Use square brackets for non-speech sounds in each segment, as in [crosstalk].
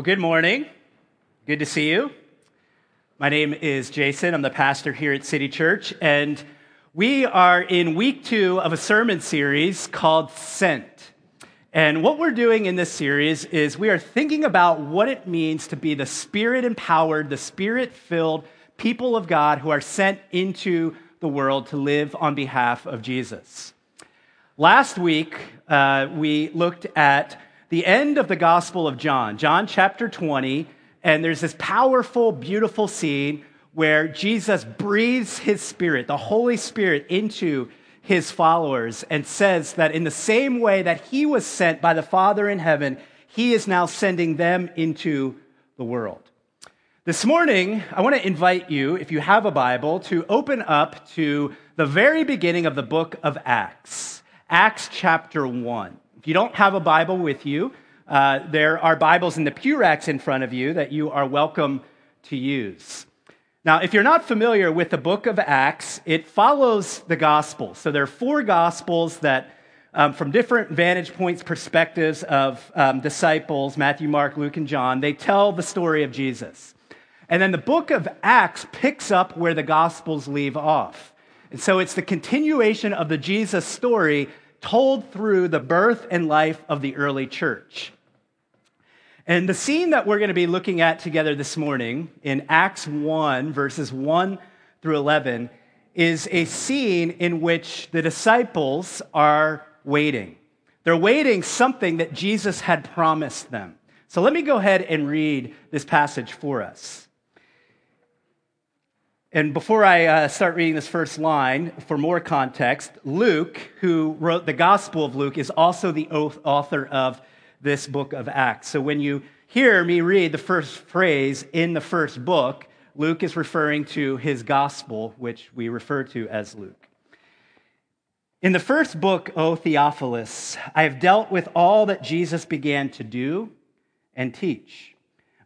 Well, good morning. Good to see you. My name is Jason. I'm the pastor here at City Church, and we are in week two of a sermon series called Sent. And what we're doing in this series is we are thinking about what it means to be the spirit empowered, the spirit filled people of God who are sent into the world to live on behalf of Jesus. Last week, uh, we looked at the end of the Gospel of John, John chapter 20, and there's this powerful, beautiful scene where Jesus breathes his spirit, the Holy Spirit, into his followers and says that in the same way that he was sent by the Father in heaven, he is now sending them into the world. This morning, I want to invite you, if you have a Bible, to open up to the very beginning of the book of Acts, Acts chapter 1. If you don't have a Bible with you, uh, there are Bibles in the pew racks in front of you that you are welcome to use. Now, if you're not familiar with the book of Acts, it follows the Gospels. So there are four Gospels that, um, from different vantage points, perspectives of um, disciples Matthew, Mark, Luke, and John they tell the story of Jesus. And then the book of Acts picks up where the Gospels leave off. And so it's the continuation of the Jesus story told through the birth and life of the early church. And the scene that we're going to be looking at together this morning in Acts 1, verses 1 through 11, is a scene in which the disciples are waiting. They're waiting something that Jesus had promised them. So let me go ahead and read this passage for us. And before I uh, start reading this first line, for more context, Luke, who wrote the Gospel of Luke, is also the author of this book of Acts. So when you hear me read the first phrase in the first book, Luke is referring to his Gospel, which we refer to as Luke. In the first book, O Theophilus, I have dealt with all that Jesus began to do and teach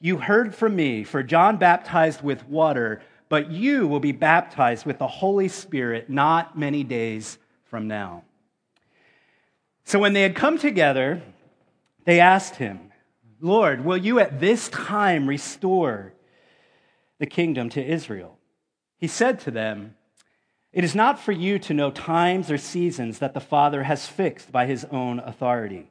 you heard from me, for John baptized with water, but you will be baptized with the Holy Spirit not many days from now. So when they had come together, they asked him, Lord, will you at this time restore the kingdom to Israel? He said to them, It is not for you to know times or seasons that the Father has fixed by his own authority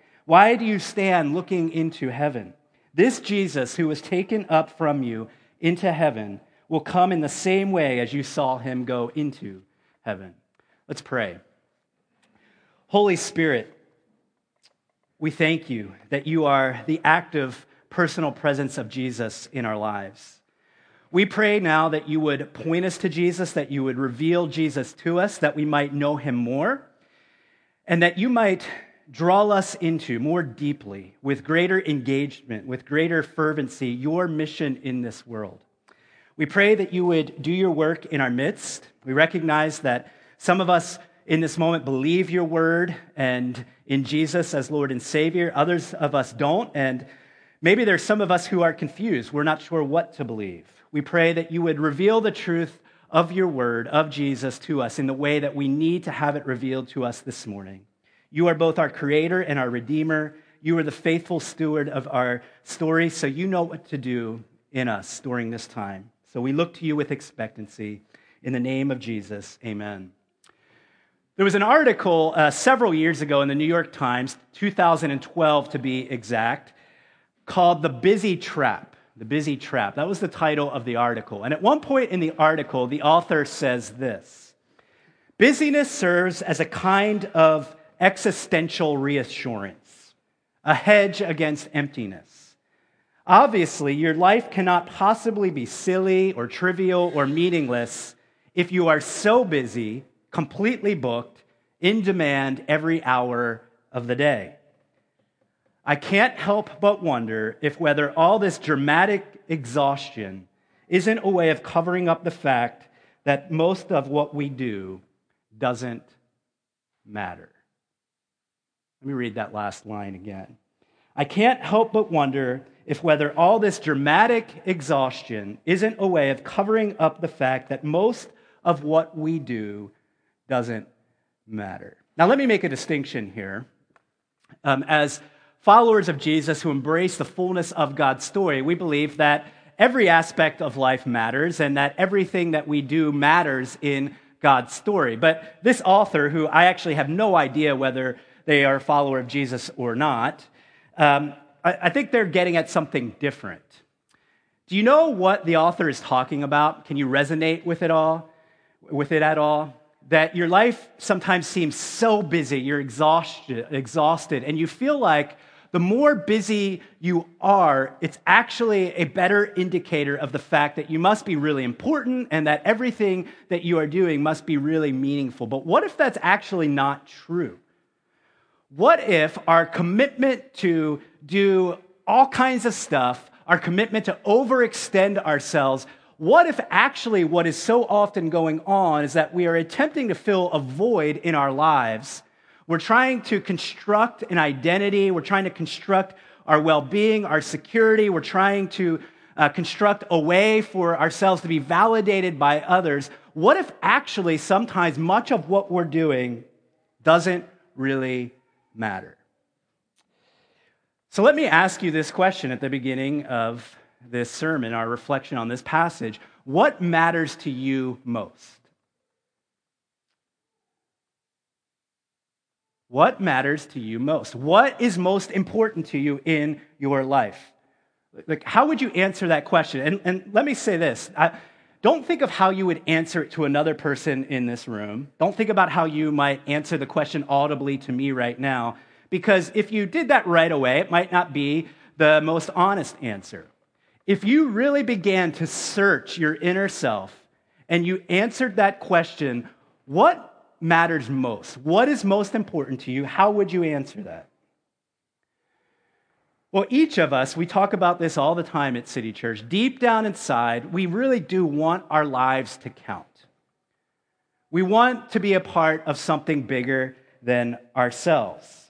why do you stand looking into heaven? This Jesus who was taken up from you into heaven will come in the same way as you saw him go into heaven. Let's pray. Holy Spirit, we thank you that you are the active personal presence of Jesus in our lives. We pray now that you would point us to Jesus, that you would reveal Jesus to us, that we might know him more, and that you might draw us into more deeply, with greater engagement, with greater fervency, your mission in this world. We pray that you would do your work in our midst. We recognize that some of us in this moment believe your word and in Jesus as Lord and Savior. Others of us don't. And maybe there's some of us who are confused. We're not sure what to believe. We pray that you would reveal the truth of your word, of Jesus, to us in the way that we need to have it revealed to us this morning. You are both our creator and our redeemer. You are the faithful steward of our story, so you know what to do in us during this time. So we look to you with expectancy. In the name of Jesus, amen. There was an article uh, several years ago in the New York Times, 2012 to be exact, called The Busy Trap. The Busy Trap. That was the title of the article. And at one point in the article, the author says this Busyness serves as a kind of existential reassurance, a hedge against emptiness. Obviously, your life cannot possibly be silly or trivial or meaningless if you are so busy, completely booked, in demand every hour of the day. I can't help but wonder if whether all this dramatic exhaustion isn't a way of covering up the fact that most of what we do doesn't matter. Let me read that last line again. I can't help but wonder if whether all this dramatic exhaustion isn't a way of covering up the fact that most of what we do doesn't matter. Now, let me make a distinction here. Um, as followers of Jesus who embrace the fullness of God's story, we believe that every aspect of life matters and that everything that we do matters in God's story. But this author, who I actually have no idea whether they are a follower of Jesus or not, um, I, I think they're getting at something different. Do you know what the author is talking about? Can you resonate with it all? With it at all? That your life sometimes seems so busy, you're exhausted, exhausted, and you feel like the more busy you are, it's actually a better indicator of the fact that you must be really important and that everything that you are doing must be really meaningful. But what if that's actually not true? What if our commitment to do all kinds of stuff, our commitment to overextend ourselves, what if actually what is so often going on is that we are attempting to fill a void in our lives? We're trying to construct an identity. We're trying to construct our well being, our security. We're trying to uh, construct a way for ourselves to be validated by others. What if actually sometimes much of what we're doing doesn't really matter? So let me ask you this question at the beginning of this sermon, our reflection on this passage. What matters to you most? What matters to you most? What is most important to you in your life? Like, how would you answer that question? And, and let me say this. I, don't think of how you would answer it to another person in this room. Don't think about how you might answer the question audibly to me right now, because if you did that right away, it might not be the most honest answer. If you really began to search your inner self and you answered that question, what matters most? What is most important to you? How would you answer that? Well, each of us, we talk about this all the time at City Church. Deep down inside, we really do want our lives to count. We want to be a part of something bigger than ourselves.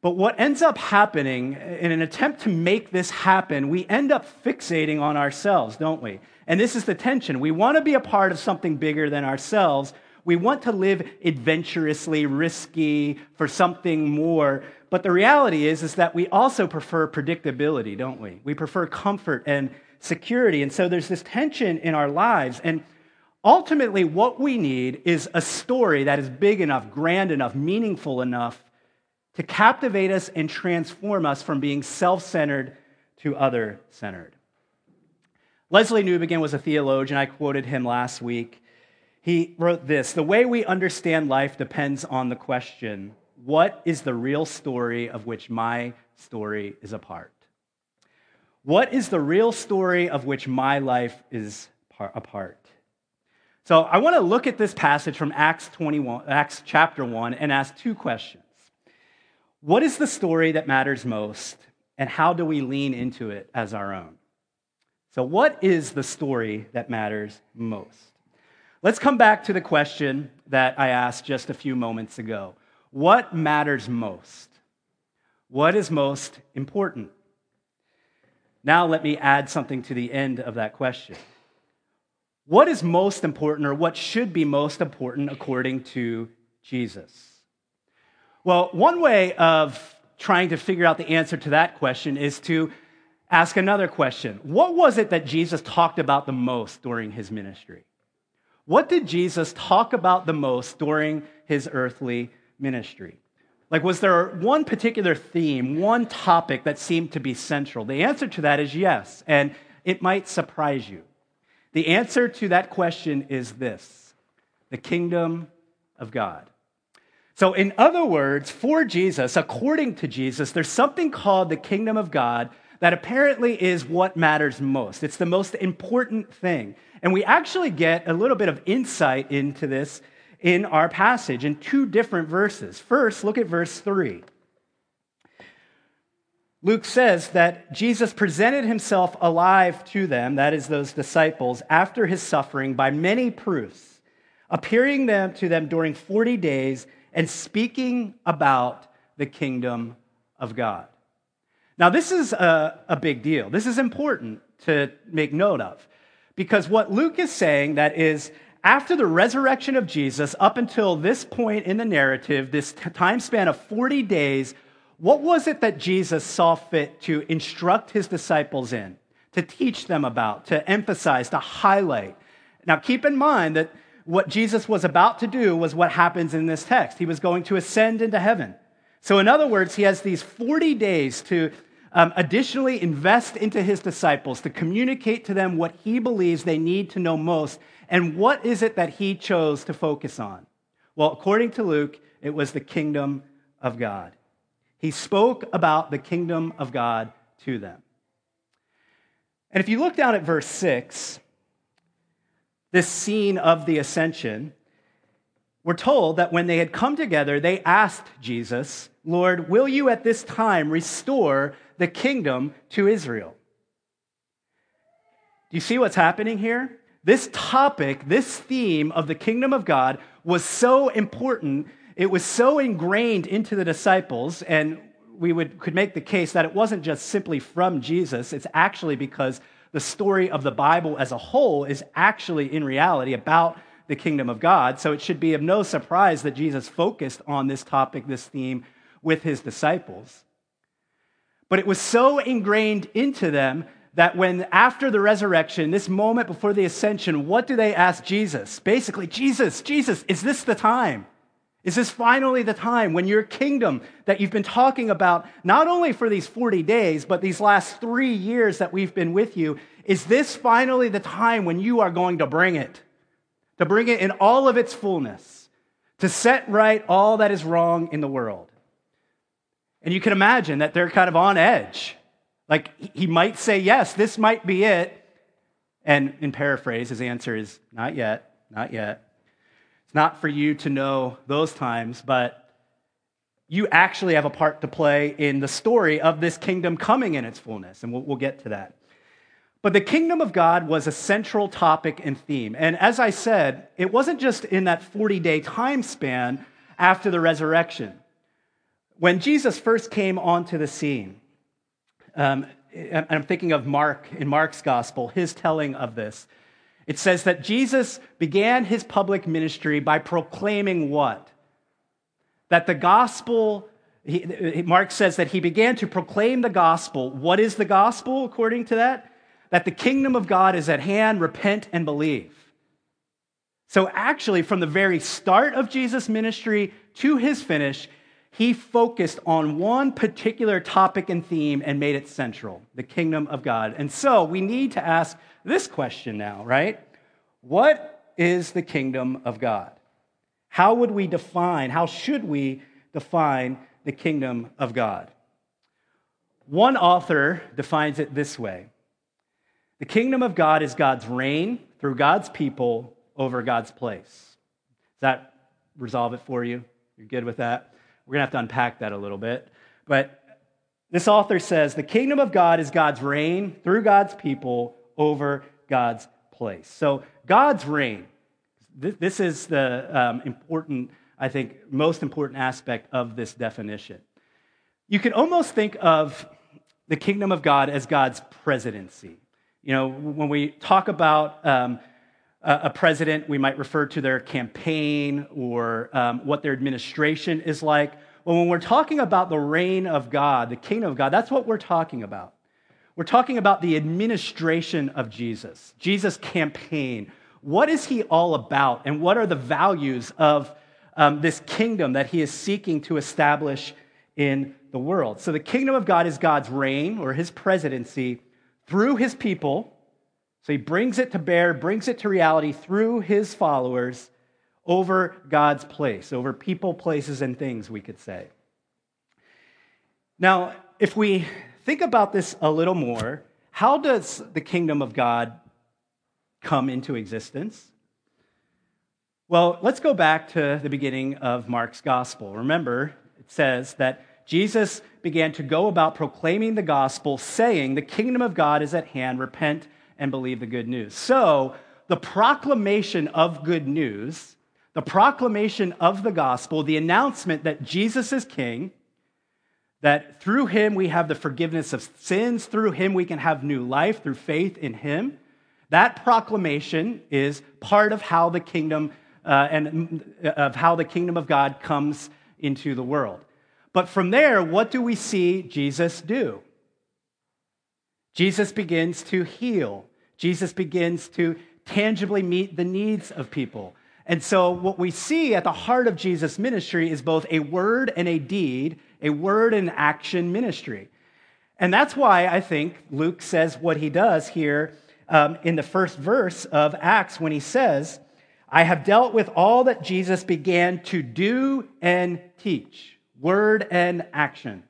But what ends up happening in an attempt to make this happen, we end up fixating on ourselves, don't we? And this is the tension. We want to be a part of something bigger than ourselves, we want to live adventurously, risky, for something more. But the reality is, is that we also prefer predictability, don't we? We prefer comfort and security. And so there's this tension in our lives. And ultimately, what we need is a story that is big enough, grand enough, meaningful enough to captivate us and transform us from being self centered to other centered. Lesslie Newbigin was a theologian. I quoted him last week. He wrote this The way we understand life depends on the question what is the real story of which my story is a part? What is the real story of which my life is a part? So I want to look at this passage from Acts 21, Acts chapter 1 and ask two questions. What is the story that matters most, and how do we lean into it as our own? So, what is the story that matters most? Let's come back to the question that I asked just a few moments ago. What matters most? What is most important? Now, let me add something to the end of that question. What is most important, or what should be most important according to Jesus? Well, one way of trying to figure out the answer to that question is to ask another question What was it that Jesus talked about the most during his ministry? What did Jesus talk about the most during his earthly ministry? Like, was there one particular theme, one topic that seemed to be central? The answer to that is yes. And it might surprise you. The answer to that question is this the kingdom of God. So, in other words, for Jesus, according to Jesus, there's something called the kingdom of God that apparently is what matters most. It's the most important thing. And we actually get a little bit of insight into this in our passage in two different verses. First, look at verse 3. Luke says that Jesus presented himself alive to them, that is, those disciples, after his suffering by many proofs, appearing them to them during 40 days and speaking about the kingdom of God. Now, this is a, a big deal. This is important to make note of because what Luke is saying that is after the resurrection of Jesus, up until this point in the narrative, this time span of 40 days, what was it that Jesus saw fit to instruct his disciples in, to teach them about, to emphasize, to highlight? Now, keep in mind that what Jesus was about to do was what happens in this text. He was going to ascend into heaven. So, in other words, he has these 40 days to um, additionally invest into his disciples, to communicate to them what he believes they need to know most. And what is it that he chose to focus on? Well, according to Luke, it was the kingdom of God. He spoke about the kingdom of God to them. And if you look down at verse 6, this scene of the ascension, we're told that when they had come together, they asked Jesus, Lord, will you at this time restore the kingdom to Israel? Do you see what's happening here? This topic, this theme of the kingdom of God was so important. It was so ingrained into the disciples, and we would, could make the case that it wasn't just simply from Jesus, it's actually because the story of the Bible as a whole is actually, in reality, about the kingdom of God. So it should be of no surprise that Jesus focused on this topic, this theme, with his disciples. But it was so ingrained into them that when, after the resurrection, this moment before the ascension, what do they ask Jesus? Basically, Jesus, Jesus, is this the time? Is this finally the time when your kingdom that you've been talking about, not only for these 40 days, but these last three years that we've been with you, is this finally the time when you are going to bring it? To bring it in all of its fullness, to set right all that is wrong in the world. And you can imagine that they're kind of on edge. Like he might say, yes, this might be it. And in paraphrase, his answer is, not yet, not yet. It's not for you to know those times, but you actually have a part to play in the story of this kingdom coming in its fullness. And we'll, we'll get to that. But the kingdom of God was a central topic and theme. And as I said, it wasn't just in that 40 day time span after the resurrection. When Jesus first came onto the scene, um, and I'm thinking of Mark in Mark's gospel, his telling of this. It says that Jesus began his public ministry by proclaiming what? That the gospel, he, Mark says that he began to proclaim the gospel. What is the gospel according to that? That the kingdom of God is at hand, repent and believe. So, actually, from the very start of Jesus' ministry to his finish, he focused on one particular topic and theme and made it central the kingdom of God. And so we need to ask this question now, right? What is the kingdom of God? How would we define, how should we define the kingdom of God? One author defines it this way The kingdom of God is God's reign through God's people over God's place. Does that resolve it for you? You're good with that? We're going to have to unpack that a little bit. But this author says the kingdom of God is God's reign through God's people over God's place. So, God's reign, this is the um, important, I think, most important aspect of this definition. You can almost think of the kingdom of God as God's presidency. You know, when we talk about um, a president, we might refer to their campaign or um, what their administration is like. Well, when we're talking about the reign of God, the kingdom of God, that's what we're talking about. We're talking about the administration of Jesus, Jesus' campaign. What is he all about, and what are the values of um, this kingdom that he is seeking to establish in the world? So, the kingdom of God is God's reign or his presidency through his people. So he brings it to bear, brings it to reality through his followers over God's place, over people, places, and things, we could say. Now, if we think about this a little more, how does the kingdom of God come into existence? Well, let's go back to the beginning of Mark's gospel. Remember, it says that Jesus began to go about proclaiming the gospel, saying, The kingdom of God is at hand, repent and believe the good news. So, the proclamation of good news, the proclamation of the gospel, the announcement that Jesus is king, that through him we have the forgiveness of sins, through him we can have new life through faith in him. That proclamation is part of how the kingdom uh, and of how the kingdom of God comes into the world. But from there, what do we see Jesus do? Jesus begins to heal. Jesus begins to tangibly meet the needs of people. And so, what we see at the heart of Jesus' ministry is both a word and a deed, a word and action ministry. And that's why I think Luke says what he does here um, in the first verse of Acts when he says, I have dealt with all that Jesus began to do and teach word and action.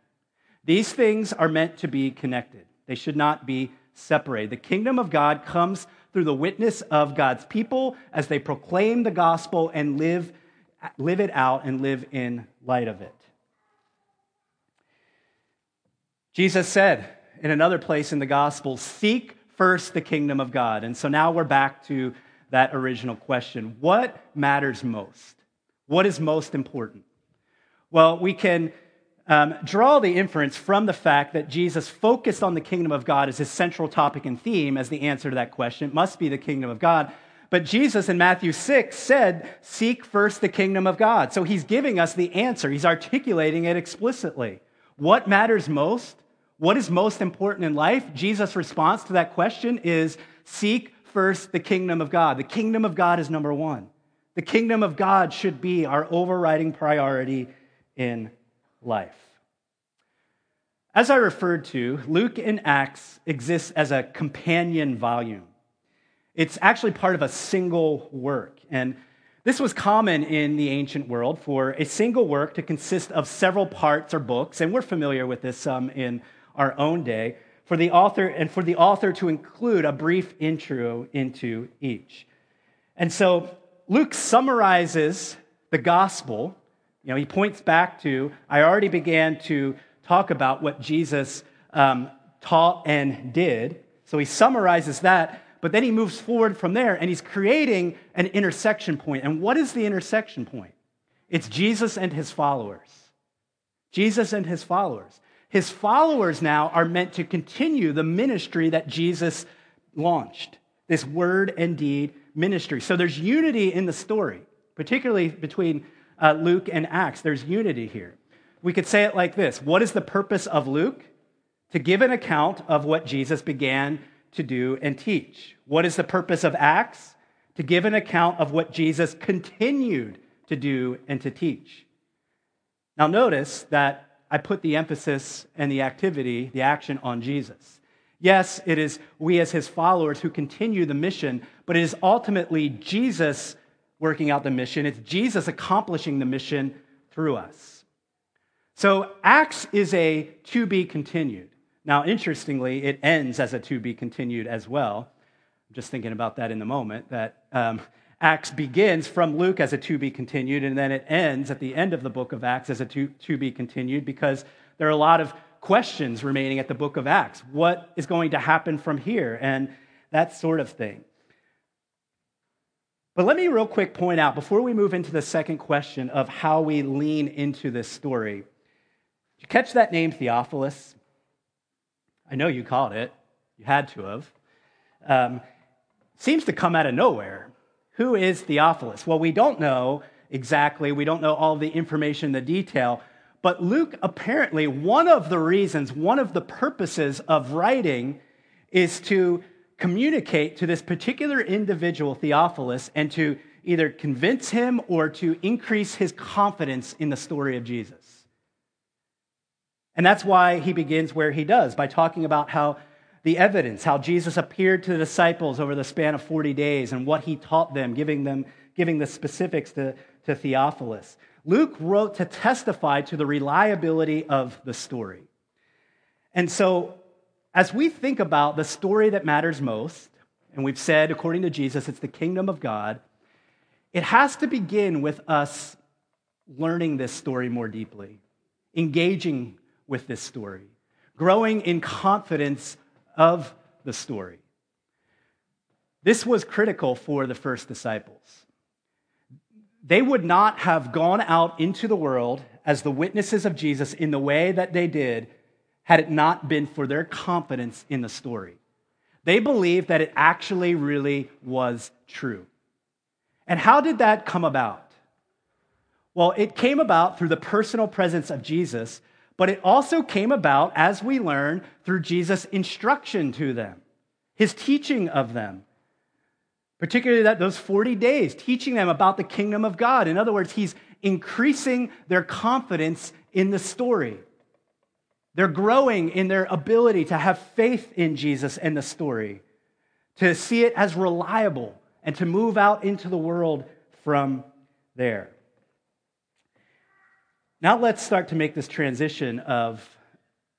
These things are meant to be connected, they should not be separated. The kingdom of God comes through the witness of God's people as they proclaim the gospel and live, live it out and live in light of it. Jesus said in another place in the gospel, Seek first the kingdom of God. And so now we're back to that original question What matters most? What is most important? Well, we can um, draw the inference from the fact that Jesus focused on the kingdom of God as his central topic and theme as the answer to that question. It must be the kingdom of God. But Jesus in Matthew 6 said, Seek first the kingdom of God. So he's giving us the answer, he's articulating it explicitly. What matters most? What is most important in life? Jesus' response to that question is Seek first the kingdom of God. The kingdom of God is number one. The kingdom of God should be our overriding priority in life. As I referred to, Luke and Acts exists as a companion volume. It's actually part of a single work. And this was common in the ancient world for a single work to consist of several parts or books, and we're familiar with this some in our own day, for the author and for the author to include a brief intro into each. And so Luke summarizes the gospel you know, he points back to, I already began to talk about what Jesus um, taught and did. So he summarizes that, but then he moves forward from there and he's creating an intersection point. And what is the intersection point? It's Jesus and his followers. Jesus and his followers. His followers now are meant to continue the ministry that Jesus launched this word and deed ministry. So there's unity in the story, particularly between uh, Luke and Acts. There's unity here. We could say it like this What is the purpose of Luke? To give an account of what Jesus began to do and teach. What is the purpose of Acts? To give an account of what Jesus continued to do and to teach. Now, notice that I put the emphasis and the activity, the action on Jesus. Yes, it is we as his followers who continue the mission, but it is ultimately Jesus working out the mission, it's Jesus accomplishing the mission through us. So, Acts is a to be continued. Now, interestingly, it ends as a to be continued as well. I'm just thinking about that in the moment, that um, Acts begins from Luke as a to be continued, and then it ends at the end of the book of Acts as a to, to be continued because there are a lot of questions remaining at the book of Acts. What is going to happen from here? And that sort of thing. But let me real quick point out before we move into the second question of how we lean into this story. Did you catch that name, Theophilus? I know you caught it. You had to have. Um, seems to come out of nowhere. Who is Theophilus? Well, we don't know exactly. We don't know all the information, the detail. But Luke, apparently, one of the reasons, one of the purposes of writing is to communicate to this particular individual, Theophilus, and to either convince him or to increase his confidence in the story of Jesus. And that's why he begins where he does, by talking about how the evidence, how Jesus appeared to the disciples over the span of 40 days and what he taught them, giving them giving the specifics to, to Theophilus. Luke wrote to testify to the reliability of the story. And so, as we think about the story that matters most, and we've said, according to Jesus, it's the kingdom of God, it has to begin with us learning this story more deeply, engaging with this story, growing in confidence of the story. This was critical for the first disciples. They would not have gone out into the world as the witnesses of Jesus in the way that they did had it not been for their confidence in the story. They believed that it actually really was true. And how did that come about? Well, it came about through the personal presence of Jesus, but it also came about, as we learn, through Jesus' instruction to them, his teaching of them. Particularly that those 40 days, teaching them about the kingdom of God. In other words, he's increasing their confidence in the story. They're growing in their ability to have faith in Jesus and the story, to see it as reliable, and to move out into the world from there. Now let's start to make this transition of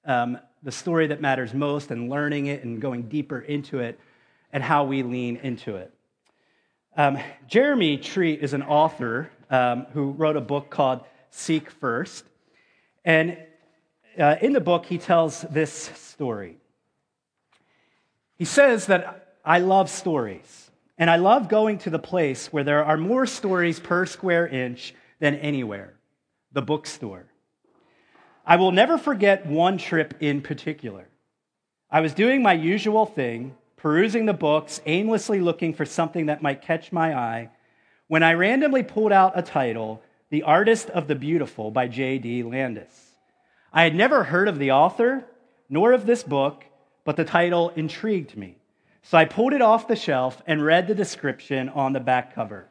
um, the story that matters most and learning it and going deeper into it and how we lean into it. Um, Jeremy Treat is an author um, who wrote a book called Seek First. And uh, in the book, he tells this story. He says that I love stories, and I love going to the place where there are more stories per square inch than anywhere the bookstore. I will never forget one trip in particular. I was doing my usual thing, perusing the books, aimlessly looking for something that might catch my eye, when I randomly pulled out a title, The Artist of the Beautiful by J.D. Landis. I had never heard of the author nor of this book, but the title intrigued me. So I pulled it off the shelf and read the description on the back cover.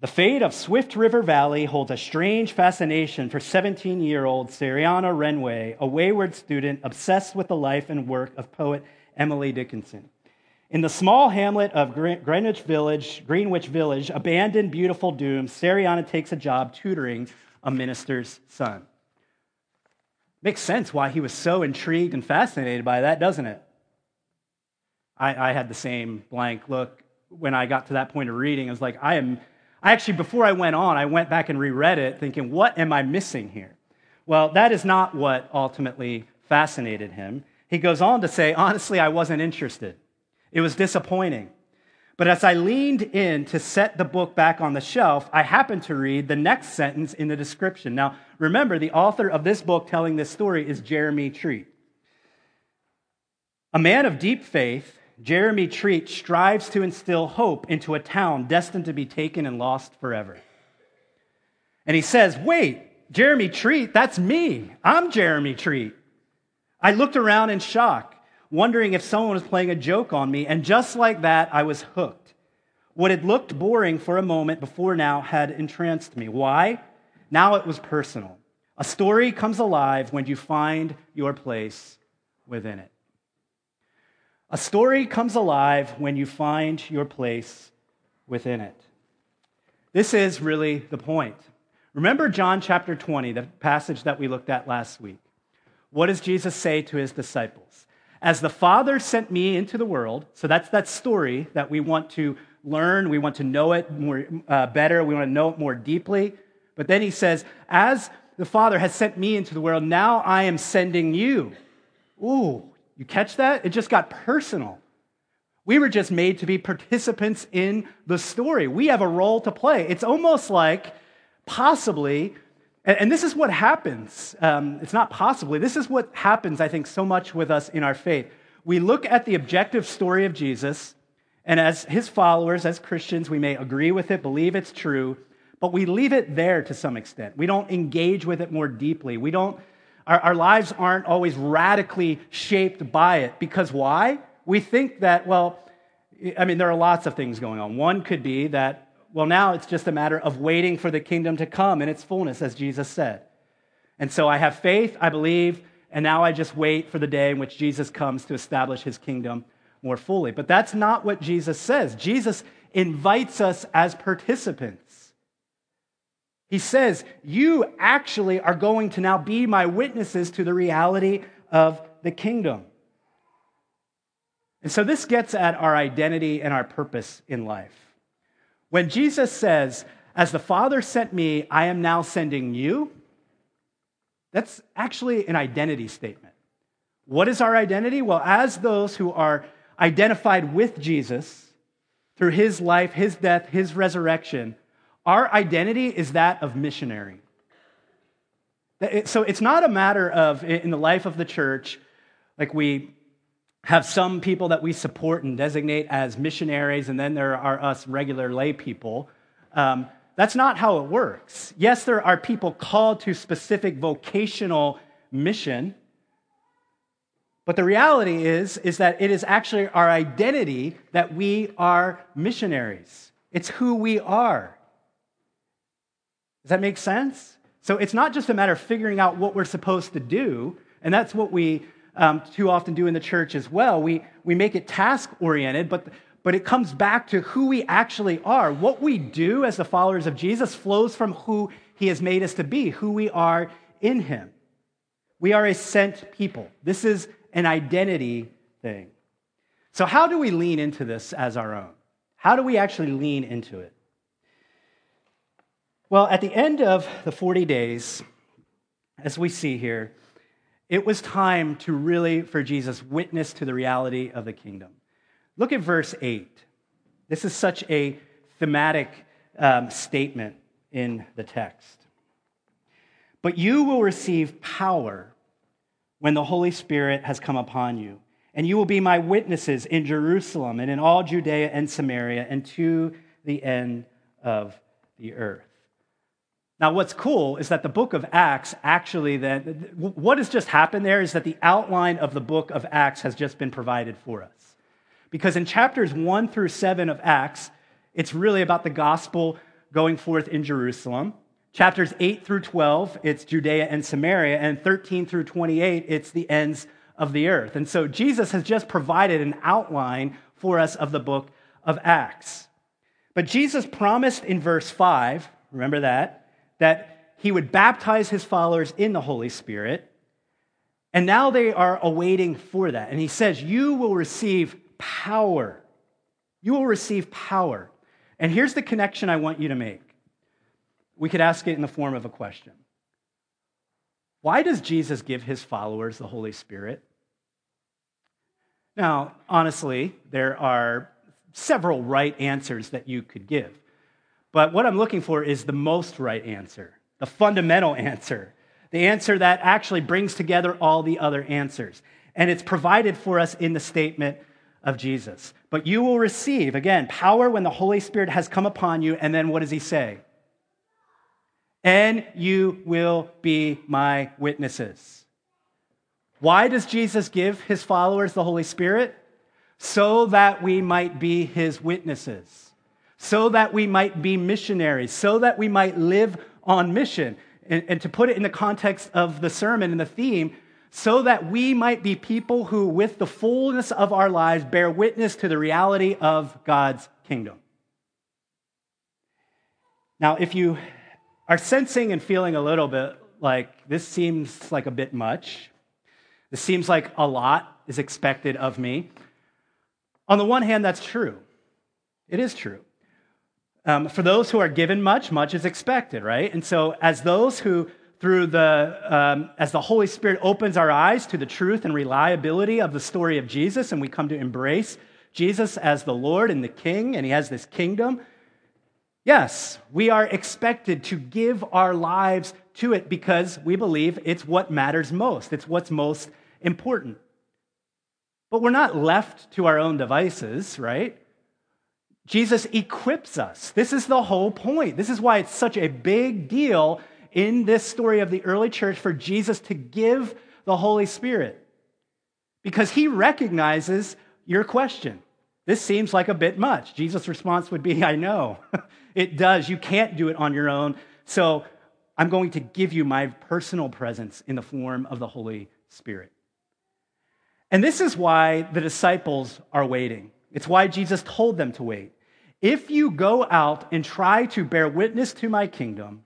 The fate of Swift River Valley holds a strange fascination for 17 year old Sariana Renway, a wayward student obsessed with the life and work of poet Emily Dickinson. In the small hamlet of Greenwich Village, Greenwich Village, abandoned, beautiful, doomed, Sariana takes a job tutoring a minister's son. Makes sense why he was so intrigued and fascinated by that, doesn't it? I, I had the same blank look when I got to that point of reading. I was like, I am, I actually, before I went on, I went back and reread it thinking, what am I missing here? Well, that is not what ultimately fascinated him. He goes on to say, honestly, I wasn't interested. It was disappointing. But as I leaned in to set the book back on the shelf, I happened to read the next sentence in the description. Now, remember, the author of this book telling this story is Jeremy Treat. A man of deep faith, Jeremy Treat strives to instill hope into a town destined to be taken and lost forever. And he says, Wait, Jeremy Treat, that's me. I'm Jeremy Treat. I looked around in shock wondering if someone was playing a joke on me, and just like that, I was hooked. What had looked boring for a moment before now had entranced me. Why? Now it was personal. A story comes alive when you find your place within it. A story comes alive when you find your place within it. This is really the point. Remember John chapter 20, the passage that we looked at last week. What does Jesus say to his disciples? As the Father sent me into the world, so that's that story that we want to learn, we want to know it more uh, better, we want to know it more deeply. But then he says, As the Father has sent me into the world, now I am sending you. Ooh, you catch that? It just got personal. We were just made to be participants in the story. We have a role to play. It's almost like possibly and, this is what happens. Um, it's not possibly. This is what happens, I think, so much with us in our faith. We look at the objective story of Jesus, and as his followers, as Christians, we may agree with it, believe it's true, but we leave it there to some extent. We don't engage with it more deeply. We don't, our, our lives aren't always radically shaped by it. Because why? We think that, well, I mean, there are lots of things going on. One could be that well, now it's just a matter of waiting for the kingdom to come in its fullness, as Jesus said. And so I have faith, I believe, and now I just wait for the day in which Jesus comes to establish his kingdom more fully. But that's not what Jesus says. Jesus invites us as participants. He says, You actually are going to now be my witnesses to the reality of the kingdom. And so this gets at our identity and our purpose in life. When Jesus says, As the Father sent me, I am now sending you, that's actually an identity statement. What is our identity? Well, as those who are identified with Jesus through his life, his death, his resurrection, our identity is that of missionary. So it's not a matter of, in the life of the church, like we have some people that we support and designate as missionaries, and then there are us regular lay people. Um, that's not how it works. Yes, there are people called to specific vocational mission, but the reality is, is that it is actually our identity that we are missionaries. It's who we are. Does that make sense? So it's not just a matter of figuring out what we're supposed to do, and that's what we um, too often do in the church as well. We, we make it task oriented, but but it comes back to who we actually are. What we do as the followers of Jesus flows from who he has made us to be, who we are in him. We are a sent people. This is an identity thing. So, how do we lean into this as our own? How do we actually lean into it? Well, at the end of the 40 days, as we see here, it was time to really, for Jesus, witness to the reality of the kingdom. Look at verse 8. This is such a thematic um, statement in the text. But you will receive power when the Holy Spirit has come upon you, and you will be my witnesses in Jerusalem and in all Judea and Samaria and to the end of the earth. Now, what's cool is that the book of Acts actually, then, what has just happened there is that the outline of the book of Acts has just been provided for us. Because in chapters 1 through 7 of Acts, it's really about the gospel going forth in Jerusalem. Chapters 8 through 12, it's Judea and Samaria. And 13 through 28, it's the ends of the earth. And so Jesus has just provided an outline for us of the book of Acts. But Jesus promised in verse 5, remember that, that he would baptize his followers in the Holy Spirit. And now they are awaiting for that. And he says, You will receive power. You will receive power. And here's the connection I want you to make. We could ask it in the form of a question Why does Jesus give his followers the Holy Spirit? Now, honestly, there are several right answers that you could give. But what I'm looking for is the most right answer, the fundamental [laughs] answer, the answer that actually brings together all the other answers. And it's provided for us in the statement of Jesus. But you will receive, again, power when the Holy Spirit has come upon you. And then what does he say? And you will be my witnesses. Why does Jesus give his followers the Holy Spirit? So that we might be his witnesses, so that we might be missionaries, so that we might live on mission. And, and to put it in the context of the sermon and the theme, so that we might be people who, with the fullness of our lives, bear witness to the reality of God's kingdom. Now, if you are sensing and feeling a little bit like this seems like a bit much, this seems like a lot is expected of me, on the one hand, that's true. It is true. Um, for those who are given much, much is expected, right? And so, as those who through the, um, as the Holy Spirit opens our eyes to the truth and reliability of the story of Jesus, and we come to embrace Jesus as the Lord and the King, and He has this kingdom. Yes, we are expected to give our lives to it because we believe it's what matters most, it's what's most important. But we're not left to our own devices, right? Jesus equips us. This is the whole point. This is why it's such a big deal in this story of the early church for Jesus to give the Holy Spirit because he recognizes your question. This seems like a bit much. Jesus' response would be, [laughs] I know. [laughs] it does. You can't do it on your own. So I'm going to give you my personal presence in the form of the Holy Spirit. And this is why the disciples are waiting. It's why Jesus told them to wait. If you go out and try to bear witness to my kingdom,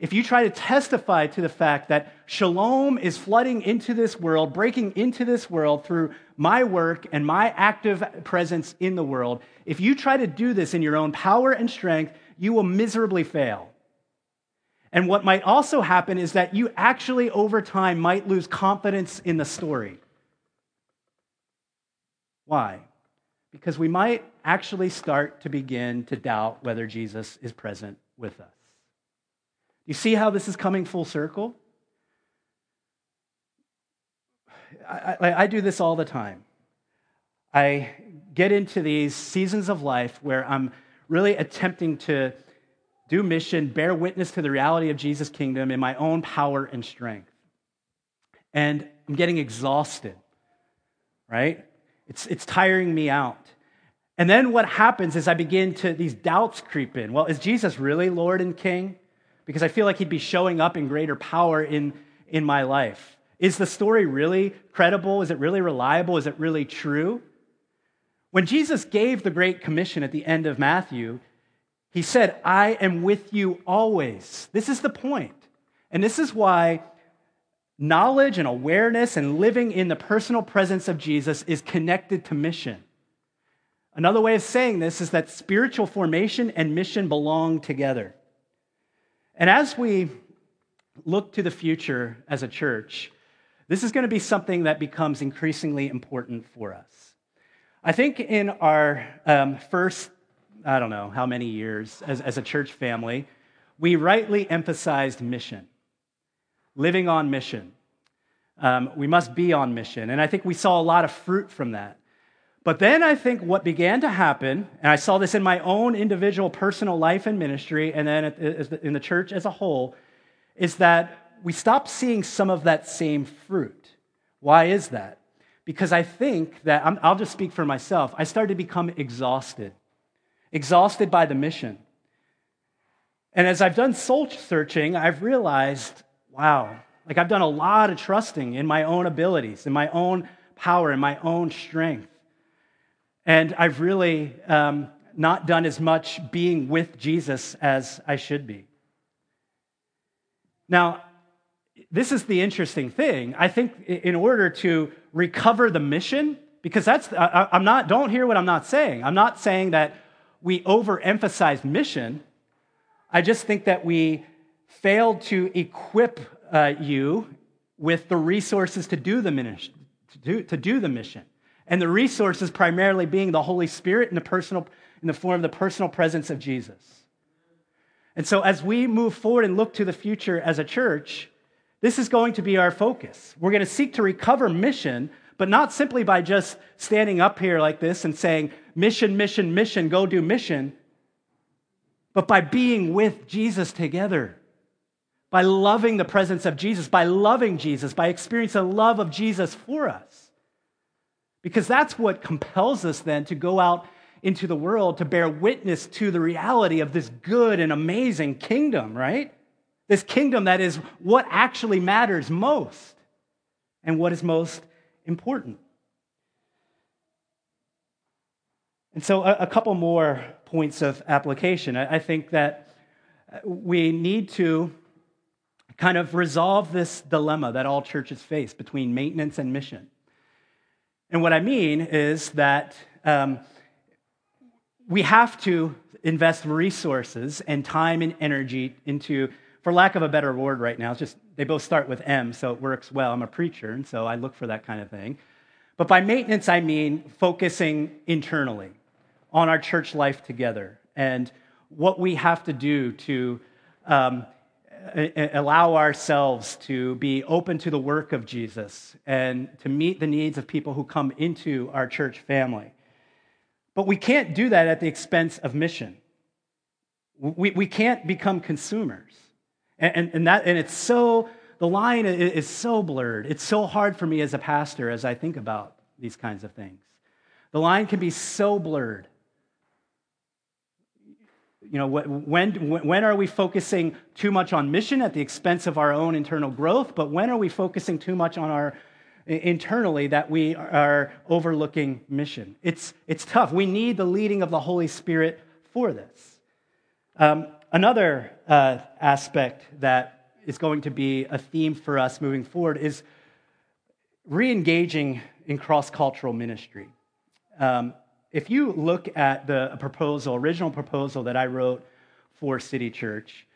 if you try to testify to the fact that shalom is flooding into this world, breaking into this world through my work and my active presence in the world, if you try to do this in your own power and strength, you will miserably fail. And what might also happen is that you actually, over time, might lose confidence in the story. Why? Because we might actually start to begin to doubt whether Jesus is present with us. You see how this is coming full circle? I, I, I, do this all the time. I get into these seasons of life where I'm really attempting to do mission, bear witness to the reality of Jesus' kingdom in my own power and strength. And I'm getting exhausted, right? It's, it's tiring me out. And then what happens is I begin to, these doubts creep in. Well, is Jesus really Lord and King? Because I feel like he'd be showing up in greater power in, in my life. Is the story really credible? Is it really reliable? Is it really true? When Jesus gave the Great Commission at the end of Matthew, he said, I am with you always. This is the point. And this is why knowledge and awareness and living in the personal presence of Jesus is connected to mission. Another way of saying this is that spiritual formation and mission belong together. And as we look to the future as a church, this is going to be something that becomes increasingly important for us. I think in our um, first I don't know how many years as, as a church family, we rightly emphasized mission, living on mission. Um, we must be on mission. And I think we saw a lot of fruit from that. But then I think what began to happen, and I saw this in my own individual personal life and ministry, and then in the church as a whole, is that we stopped seeing some of that same fruit. Why is that? Because I think that, I'll just speak for myself, I started to become exhausted exhausted by the mission. And as I've done soul searching, I've realized, wow, like I've done a lot of trusting in my own abilities, in my own power, in my own strength. And I've really um, not done as much being with Jesus as I should be. Now, this is the interesting thing. I think in order to recover the mission, because that's, I, am not, don't hear what I'm not saying. I'm not saying that we overemphasize mission. I just think that we failed to equip uh, you with the resources to do the mission, to do, to do the mission. And the resources primarily being the Holy Spirit in the personal in the form of the personal presence of Jesus. And so as we move forward and look to the future as a church, this is going to be our focus. We're going to seek to recover mission, but not simply by just standing up here like this and saying, mission, mission, mission, go do mission, but by being with Jesus together, by loving the presence of Jesus, by loving Jesus, by experiencing the love of Jesus for us. Because that's what compels us then to go out into the world to bear witness to the reality of this good and amazing kingdom, right? This kingdom that is what actually matters most and what is most important. And so, a, couple more points of application. I think that we need to kind of resolve this dilemma that all churches face between maintenance and mission. And what I mean is that um, we have to invest resources and time and energy into, for lack of a better word right now, it's just they both start with M, so it works well. I'm a preacher, and so I look for that kind of thing. But by maintenance, I mean focusing internally on our church life together and what we have to do to um, allow ourselves to be open to the work of Jesus and to meet the needs of people who come into our church family. But we can't do that at the expense of mission. We, we can't become consumers. And, and, and, that, and it's so, the line is so blurred. It's so hard for me as a pastor as I think about these kinds of things. The line can be so blurred you know, when, when are we focusing too much on mission at the expense of our own internal growth? But when are we focusing too much on our internally that we are overlooking mission. It's, it's tough. We need the leading of the Holy Spirit for this. Um, another uh, aspect that is going to be a theme for us moving forward is re engaging in cross cultural ministry. Um, if you look at the proposal, original proposal that I wrote for City Church,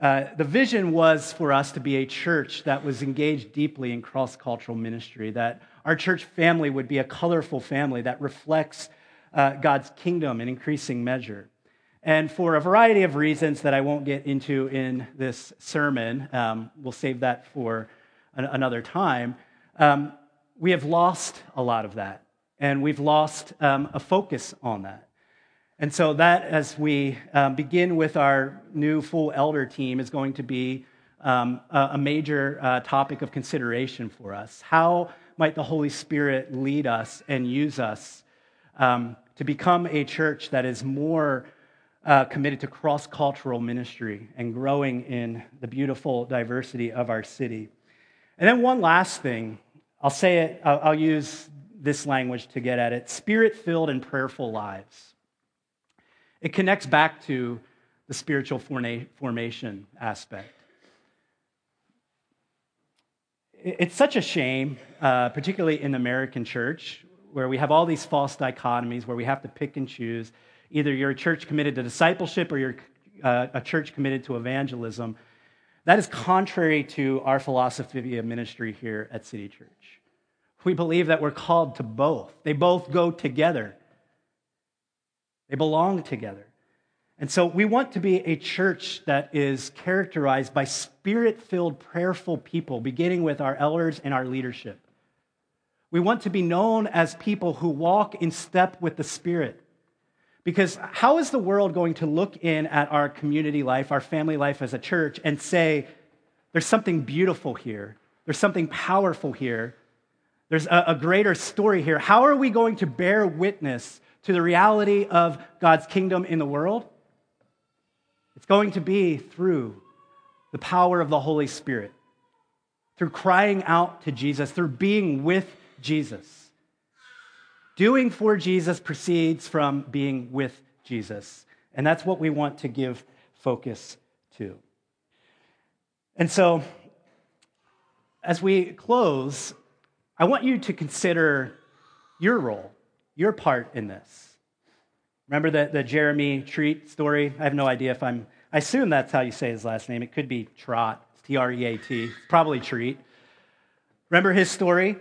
uh, the vision was for us to be a church that was engaged deeply in cross cultural ministry, that our church family would be a colorful family that reflects uh, God's kingdom in increasing measure. And for a variety of reasons that I won't get into in this sermon, um, we'll save that for an- another time, um, we have lost a lot of that. And we've lost um, a focus on that. And so, that as we um, begin with our new full elder team, is going to be um, a, a, major uh, topic of consideration for us. How might the Holy Spirit lead us and use us um, to become a church that is more uh, committed to cross cultural ministry and growing in the beautiful diversity of our city? And then, one last thing I'll say it, I'll, I'll use this language to get at it spirit filled and prayerful lives. It connects back to the spiritual formation aspect. It's such a shame, uh, particularly in the American church, where we have all these false dichotomies where we have to pick and choose. Either you're a church committed to discipleship or you're uh, a church committed to evangelism. That is contrary to our philosophy of ministry here at City Church. We believe that we're called to both, they both go together. They belong together. And so we want to be a church that is characterized by spirit filled, prayerful people, beginning with our elders and our leadership. We want to be known as people who walk in step with the Spirit. Because how is the world going to look in at our community life, our family life as a church, and say, there's something beautiful here, there's something powerful here, there's a, a greater story here? How are we going to bear witness to the reality of God's kingdom in the world, it's going to be through the power of the Holy Spirit, through crying out to Jesus, through being with Jesus. Doing for Jesus proceeds from being with Jesus. And that's what we want to give focus to. And so, as we close, I want you to consider your role your part in this. Remember the, the Jeremy Treat story? I have no idea if I'm, I assume that's how you say his last name. It could be Trot, T R E A T, probably Treat. Remember his story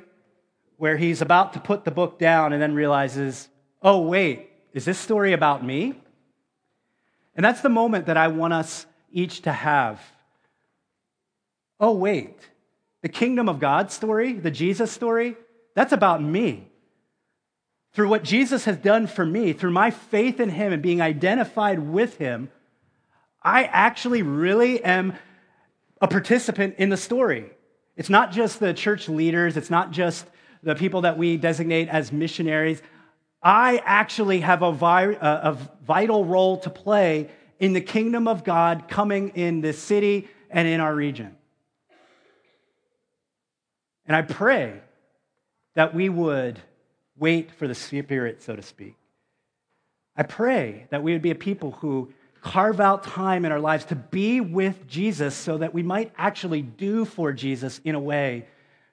where he's about to put the book down and then realizes, oh, wait, is this story about me? And that's the moment that I want us each to have. Oh, wait, the kingdom of God story, the Jesus story, that's about me through what Jesus has done for me, through my faith in him and being identified with him, I actually really am a participant in the story. It's not just the church leaders, it's not just the people that we designate as missionaries. I actually have a, vi- a vital role to play in the kingdom of God coming in this city and in our region. And I pray that we would wait for the Spirit, so to speak. I pray that we would be a people who carve out time in our lives to be with Jesus so that we might actually do for Jesus in a way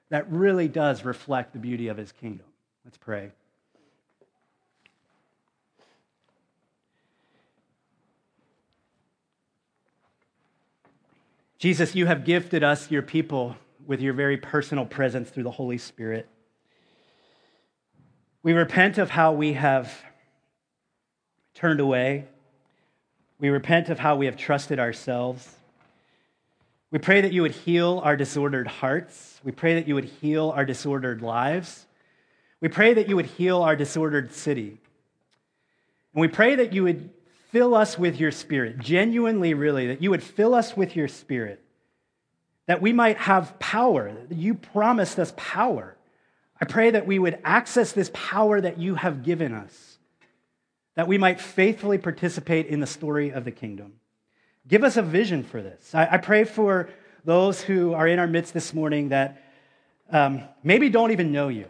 that really does reflect the beauty of his kingdom. Let's pray. Jesus, you have gifted us, your people, with your very personal presence through the Holy Spirit. We repent of how we have turned away. We repent of how we have trusted ourselves. We pray that you would heal our disordered hearts. We pray that you would heal our disordered lives. We pray that you would heal our disordered city. And we pray that you would fill us with your spirit, genuinely, really, that you would fill us with your spirit, that we might have power. You promised us power. I pray that we would access this power that you have given us, that we might faithfully participate in the story of the kingdom. Give us a vision for this. I, pray for those who are in our midst this morning that um, maybe don't even know you.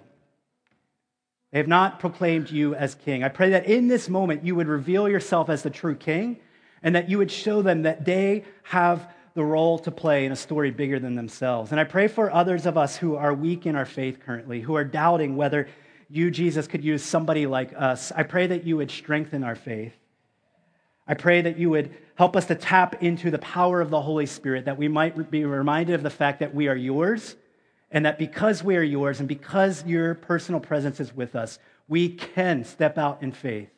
They have not proclaimed you as king. I pray that in this moment you would reveal yourself as the true king and that you would show them that they have the role to play in a story bigger than themselves. And I pray for others of us who are weak in our faith currently, who are doubting whether you, Jesus, could use somebody like us. I pray that you would strengthen our faith. I pray that you would help us to tap into the power of the Holy Spirit, that we might be reminded of the fact that we are yours, and that because we are yours and because your personal presence is with us, we can step out in faith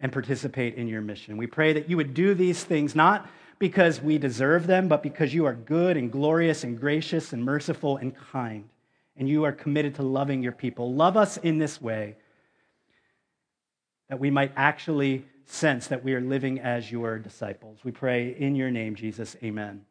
and participate in your mission. We pray that you would do these things not because we deserve them, but because you are good and glorious and gracious and merciful and kind, and you are committed to loving your people. Love us in this way that we might actually sense that we are living as your disciples. We pray in your name, Jesus. Amen.